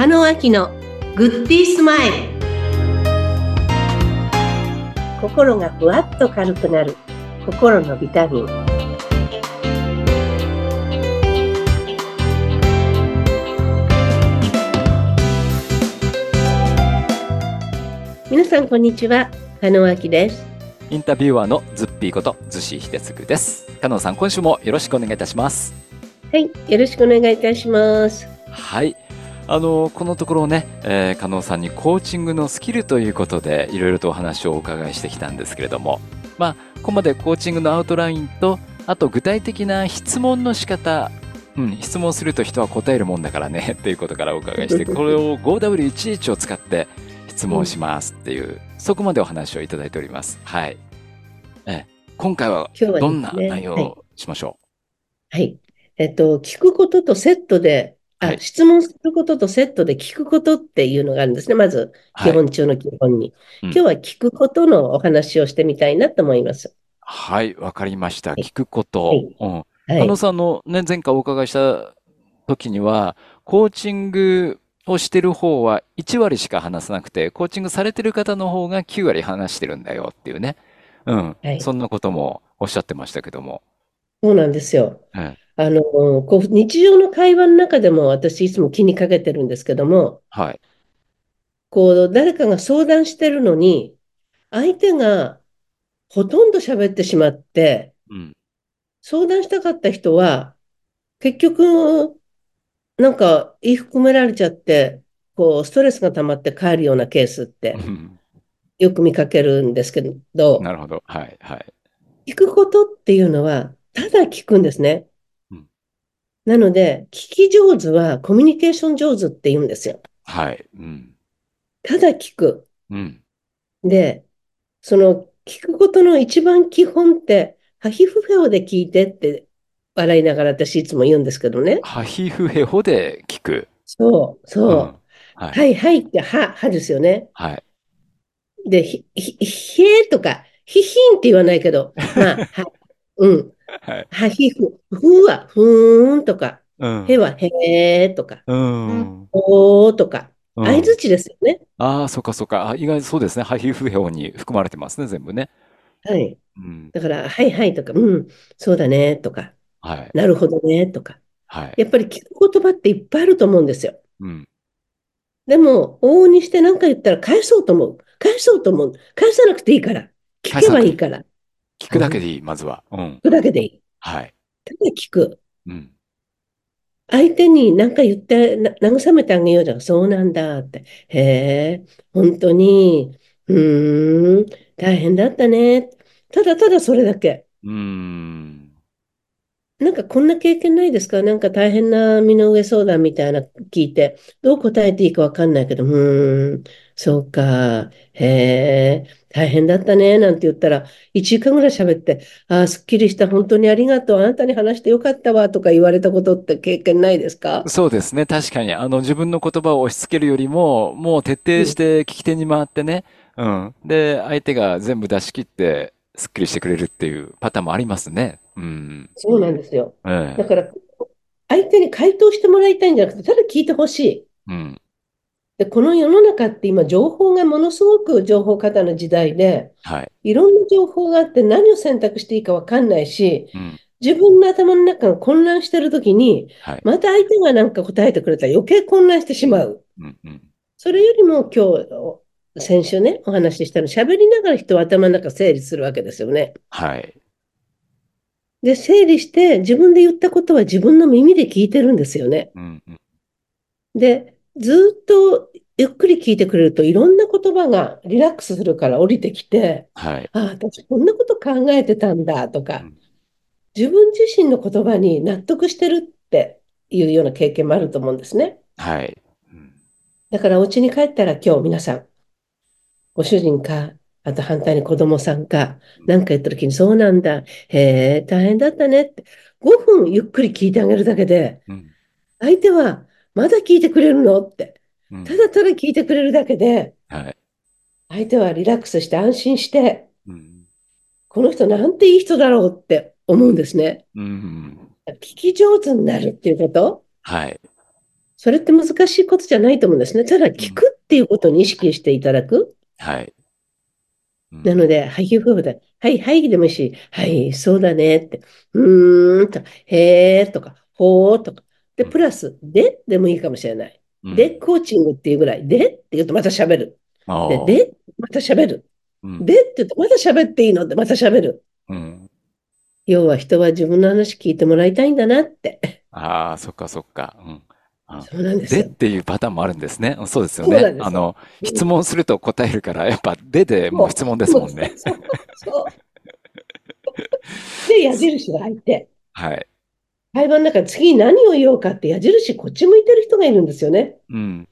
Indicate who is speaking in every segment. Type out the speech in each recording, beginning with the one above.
Speaker 1: 中野明のグッディースマイル心がふわっと軽くなる心のビタミン皆さんこんにちは加納明です
Speaker 2: インタビュアーのズッピーことズシヒデツグです。加納さん、今週もよろしくお願いいたします。
Speaker 1: はいよろしくお願いいたします
Speaker 2: はい。あの、このところね、えー、加納さんにコーチングのスキルということで、いろいろとお話をお伺いしてきたんですけれども、まあ、ここまでコーチングのアウトラインと、あと具体的な質問の仕方、うん、質問すると人は答えるもんだからね、っていうことからお伺いして、これを 5W11 を使って質問しますっていう、そこまでお話をいただいております。はい。えー今回はどんな内容をしましょ
Speaker 1: はい。えっと、聞くこととセットで、あ、
Speaker 2: はい
Speaker 1: 質問することとセットで聞くことっていうのがあるんですね。まず、
Speaker 2: うはい。
Speaker 1: 基本中の基本に。
Speaker 2: うん
Speaker 1: 今日は聞くことのお話をしてみたいなと思います。
Speaker 2: はい、わかりました。
Speaker 1: い
Speaker 2: 聞くこと。
Speaker 1: はい
Speaker 2: うん。
Speaker 1: はい
Speaker 2: 加納。さんのね、前回お伺いした時には、コーチングをしてる方は1割しか話さなくて、コーチングされてる方の方が9割話してるんだよっていうね。うん。
Speaker 1: はい
Speaker 2: そんなこともおっしゃってましたけども。
Speaker 1: そうなんですよ。
Speaker 2: ええ
Speaker 1: あの、こう、日常の会話の中でも私いつも気にかけてるんですけども、
Speaker 2: はい。
Speaker 1: こう、誰かが相談してるのに、相手がほとんど喋ってしまって、
Speaker 2: うん。
Speaker 1: 相談したかった人は、結局、なんか言い含められちゃって、こう、ストレスが溜まって帰るようなケースって
Speaker 2: うん
Speaker 1: よく見かけるんですけど、
Speaker 2: なるほど。はい、はい。
Speaker 1: 聞くことっていうのは、ただ聞くんですね
Speaker 2: うん。
Speaker 1: なので、聞き上手はコミュニケーション上手って言うんですよ。
Speaker 2: はい。うん。
Speaker 1: ただ聞く。
Speaker 2: うん。
Speaker 1: で、その聞くことの一番基本って、ハヒフヘオで聞いてって笑いながら私いつも言うんですけどね。
Speaker 2: ハヒフヘホで聞く。
Speaker 1: そう、そう。
Speaker 2: うん。はい。
Speaker 1: はい、はいって、は、はですよね。
Speaker 2: はい。
Speaker 1: で、ひ、ひ、ひえとか、ひひんって言わないけど、まあ、は、うん。
Speaker 2: はい。
Speaker 1: はひふ、ふは、ふーんとか、
Speaker 2: うん。
Speaker 1: へは、へーとか、
Speaker 2: うん。
Speaker 1: おーとか、
Speaker 2: うん
Speaker 1: 相づちですよね。
Speaker 2: ああ、そっかそっか。あ、意外にそうですね。ハヒフヘオに含まれてますね、全部ね。
Speaker 1: はい。
Speaker 2: うん。
Speaker 1: だから、はいはいとか、うん、そうだねとか、
Speaker 2: はい。
Speaker 1: なるほどねとか。
Speaker 2: はい。
Speaker 1: やっぱり聞く言葉っていっぱいあると思うんですよ。
Speaker 2: うん。
Speaker 1: でも、往々にして何か言ったら返そうと思う。返そうと思う。返さなくていいから。聞けばいいから。
Speaker 2: 聞くだけでいい、まずは。うん。
Speaker 1: 聞くだけでいい。
Speaker 2: はい。
Speaker 1: ただ聞く。
Speaker 2: うん。
Speaker 1: 相手に何か言って、な慰めてあげようじゃん。そうなんだって。へえ、本当に、うーん、大変だったね。ただただそれだけ。
Speaker 2: うーん。
Speaker 1: なんかこんな経験ないですか？なんか大変な身の上相談みたいな聞いて、どう答えていいかわかんないけど、うーん、そうか、へえ、大変だったね、なんて言ったら、1時間ぐらい喋って、ああ、すっきりした、本当にありがとう、あなたに話してよかったわ、とか言われたことって経験ないですか？
Speaker 2: そうですね。確かに、あの、自分の言葉を押し付けるよりも、もう徹底して聞き手に回ってね。うん。で、相手が全部出し切って、すっきりしてくれるっていうパターンもありますね。うん。
Speaker 1: そうなんですよ。
Speaker 2: ええ。
Speaker 1: だから、相手に回答してもらいたいんじゃなくて、ただ聞いてほしい。
Speaker 2: うん。
Speaker 1: で、この世の中って今、情報がものすごく情報過多の時代で、
Speaker 2: はい。
Speaker 1: いろんな情報があって何を選択していいかわかんないし、
Speaker 2: うん。
Speaker 1: 自分の頭の中が混乱してるときに、
Speaker 2: はい。
Speaker 1: また相手が何か答えてくれたら余計混乱してしまう。
Speaker 2: うん。うん。
Speaker 1: それよりも今日、先週ね、お話ししたの、喋りながら人は頭の中整理するわけですよね。
Speaker 2: はい。
Speaker 1: で、整理して自分で言ったことは自分の耳で聞いてるんですよね。
Speaker 2: うん。うん。
Speaker 1: で、ずっとゆっくり聞いてくれるといろんな言葉がリラックスするから降りてきて、
Speaker 2: はい。
Speaker 1: ああ、私こんなこと考えてたんだとか
Speaker 2: うん、
Speaker 1: 自分自身の言葉に納得してるっていうような経験もあると思うんですね。
Speaker 2: はい。うん。
Speaker 1: だからお家に帰ったら今日皆さん、ご主人か、あと反対に子供さんか、何か言った時にそうなんだ、へえ、大変だったねって、5分ゆっくり聞いてあげるだけで、
Speaker 2: うん。
Speaker 1: 相手はまだ聞いてくれるのって、
Speaker 2: うん。
Speaker 1: ただただ聞いてくれるだけで、
Speaker 2: はい。
Speaker 1: 相手はリラックスして安心して、
Speaker 2: うん。
Speaker 1: この人なんていい人だろうって思うんですね。
Speaker 2: うん。
Speaker 1: 聞き上手になるっていうこと？
Speaker 2: はい。
Speaker 1: それって難しいことじゃないと思うんですね。ただ、聞くっていうことに意識していただく。
Speaker 2: はい。うん
Speaker 1: なので、はい、夫婦で、はい、はいでもいいし、はい、そうだねって、うーんと、へーとか、ほーとか。で、プラス、ででもいいかもしれない。
Speaker 2: うん
Speaker 1: で、コーチングっていうぐらい、でって言うとまた喋る。で、で、また喋る。
Speaker 2: うん
Speaker 1: でって言うとまた喋っていいのってまた喋る。
Speaker 2: うん
Speaker 1: 要は人は自分の話聞いてもらいたいんだなって。
Speaker 2: ああ、そっかそっか。うんあ
Speaker 1: そうなんですよ。
Speaker 2: でっていうパターンもあるんですね。そうですよね。
Speaker 1: そうなんですよ
Speaker 2: あの、質問すると答えるから、やっぱででもう質問ですもんね。
Speaker 1: そうそうで、矢印が入って、
Speaker 2: はい。
Speaker 1: 会話の中で次に何を言おうかって矢印こっち向いてる人がいるんですよね。
Speaker 2: うん。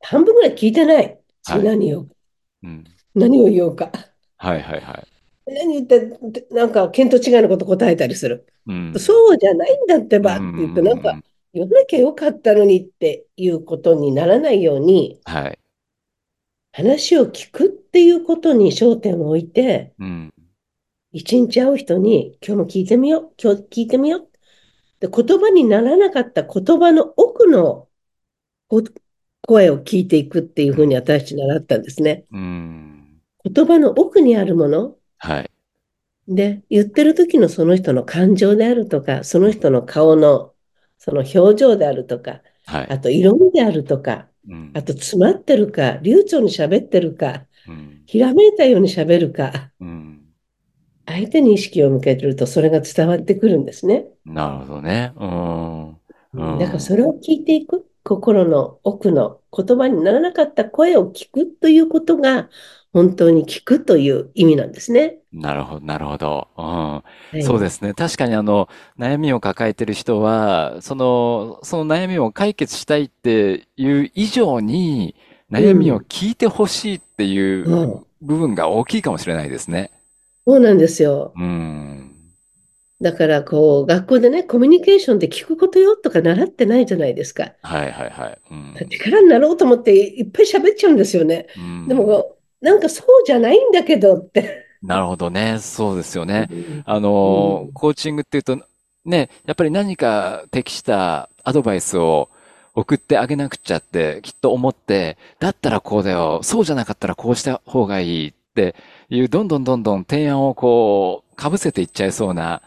Speaker 1: 半分ぐらい聞いてない。次
Speaker 2: はい
Speaker 1: 何言おうか。
Speaker 2: うん。
Speaker 1: 何を言おうか。
Speaker 2: はいはいはい。
Speaker 1: 何言って、なんか見当違いのこと答えたりする。
Speaker 2: うん。
Speaker 1: そうじゃないんだってばって言って、なんか
Speaker 2: うん
Speaker 1: 言わなきゃよかったのにっていうことにならないように、
Speaker 2: はい。
Speaker 1: 話を聞くっていうことに焦点を置いて、
Speaker 2: うん。
Speaker 1: 一日会う人に、今日も聞いてみよう、今日聞いてみよう。で、言葉にならなかった言葉の奥のこ声を聞いていくっていうふうに私たち習ったんですね。
Speaker 2: うん。
Speaker 1: 言葉の奥にあるもの
Speaker 2: はい。
Speaker 1: で、言ってる時のその人の感情であるとか、その人の顔のその表情であるとか、
Speaker 2: はい。
Speaker 1: あと色味であるとか、
Speaker 2: うん
Speaker 1: あと詰まってるか、流暢に喋ってるか、
Speaker 2: うん。
Speaker 1: ひらめいたように喋るか、
Speaker 2: うん。
Speaker 1: 相手に意識を向けてるとそれが伝わってくるんですね。
Speaker 2: なるほどね。うん。うん
Speaker 1: だからそれを聞いていく、心の奥の言葉にならなかった声を聞くということが、本当に聞くという意味なんですね。
Speaker 2: なるほど、なるほど。うん。
Speaker 1: はい
Speaker 2: そうですね。確かにあの、悩みを抱えてる人は、その、その悩みを解決したいっていう以上に、悩みを聞いてほしいっていう
Speaker 1: うん
Speaker 2: 部分が大きいかもしれないですね。
Speaker 1: そうなんですよ。
Speaker 2: うん。
Speaker 1: だから、こう、学校でね、コミュニケーションで聞くことよとか習ってないじゃないですか。
Speaker 2: はいはいはい。うん。
Speaker 1: 力になろうと思っていっぱい喋っちゃうんですよね。
Speaker 2: うん
Speaker 1: でも、なんかそうじゃないんだけどって。
Speaker 2: なるほどね。そうですよね。
Speaker 1: うん
Speaker 2: あの
Speaker 1: うん
Speaker 2: コーチングっていうと、ね、やっぱり何か適したアドバイスを送ってあげなくちゃってきっと思って、だったらこうだよ、そうじゃなかったらこうした方がいいっていう、どんどんどんどん提案をこう、被せていっちゃいそうな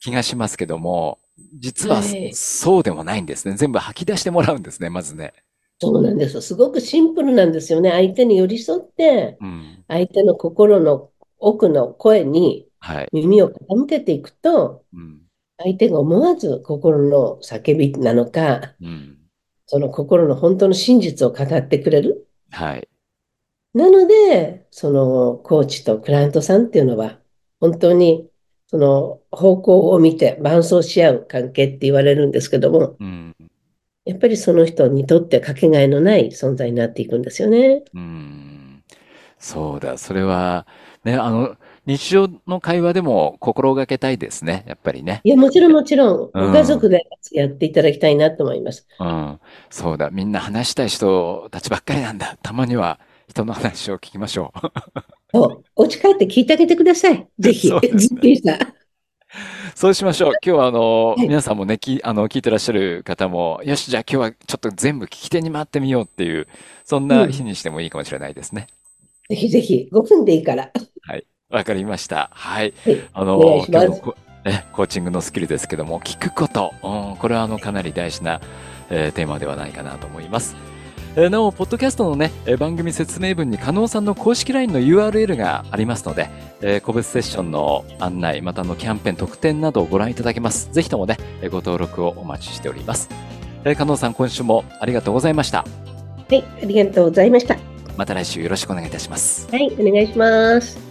Speaker 2: 気がしますけども、実は
Speaker 1: はい
Speaker 2: そうでもないんですね。全部吐き出してもらうんですね、まずね。
Speaker 1: そうなんですよ。すごくシンプルなんですよね。相手に寄り添って、
Speaker 2: うん。
Speaker 1: 相手の心の奥の声に
Speaker 2: はい。
Speaker 1: 耳を傾けていくと、
Speaker 2: うん。
Speaker 1: 相手が思わず心の叫びなのか、
Speaker 2: うん。
Speaker 1: その心の本当の真実を語ってくれる。
Speaker 2: はい。
Speaker 1: なので、そのコーチとクライアントさんっていうのは、本当にその方向を見て伴走し合う関係って言われるんですけども、
Speaker 2: うん。
Speaker 1: やっぱりその人にとってかけがえのない存在になっていくんですよね。
Speaker 2: うん。そうだ。それは、ね、あの、日常の会話でも心がけたいですね。やっぱりね。
Speaker 1: いや、もちろんもちろん、
Speaker 2: うん
Speaker 1: ご家族でやっていただきたいなと思います。
Speaker 2: うん。そうだ。みんな話したい人たちばっかりなんだ。たまには人の話を聞きましょう。
Speaker 1: そう、お家帰って聞いてあげてください。ぜひ、
Speaker 2: ね
Speaker 1: ずっぴんさん。
Speaker 2: そうしましょう。今日はあの、
Speaker 1: はい
Speaker 2: 皆さんもね、き、あの、聞いてらっしゃる方も、よし、じゃあ今日はちょっと全部聞き手に回ってみようっていう、そんな日にしてもいいかもしれないですね。
Speaker 1: ぜひぜひ、5分でいいから。
Speaker 2: わかりました。はい。
Speaker 1: はい、
Speaker 2: あの、
Speaker 1: お願いします
Speaker 2: 今日のこね、コーチングのスキルですけども、聞くこと、うん、これはあの、かなり大事な、えーテーマではないかなと思います。えーなお、ポッドキャストのね、えー番組説明文に加納さんの公式 LINE の URL がありますので、えー個別セッションの案内、またあのキャンペーン特典などをご覧いただけます。ぜひともね、えーご登録をお待ちしております。えー加納さん、今週もありがとうございました。
Speaker 1: はい、ありがとうございました。
Speaker 2: また来週よろしくお願いいたします。
Speaker 1: はい、お願いします。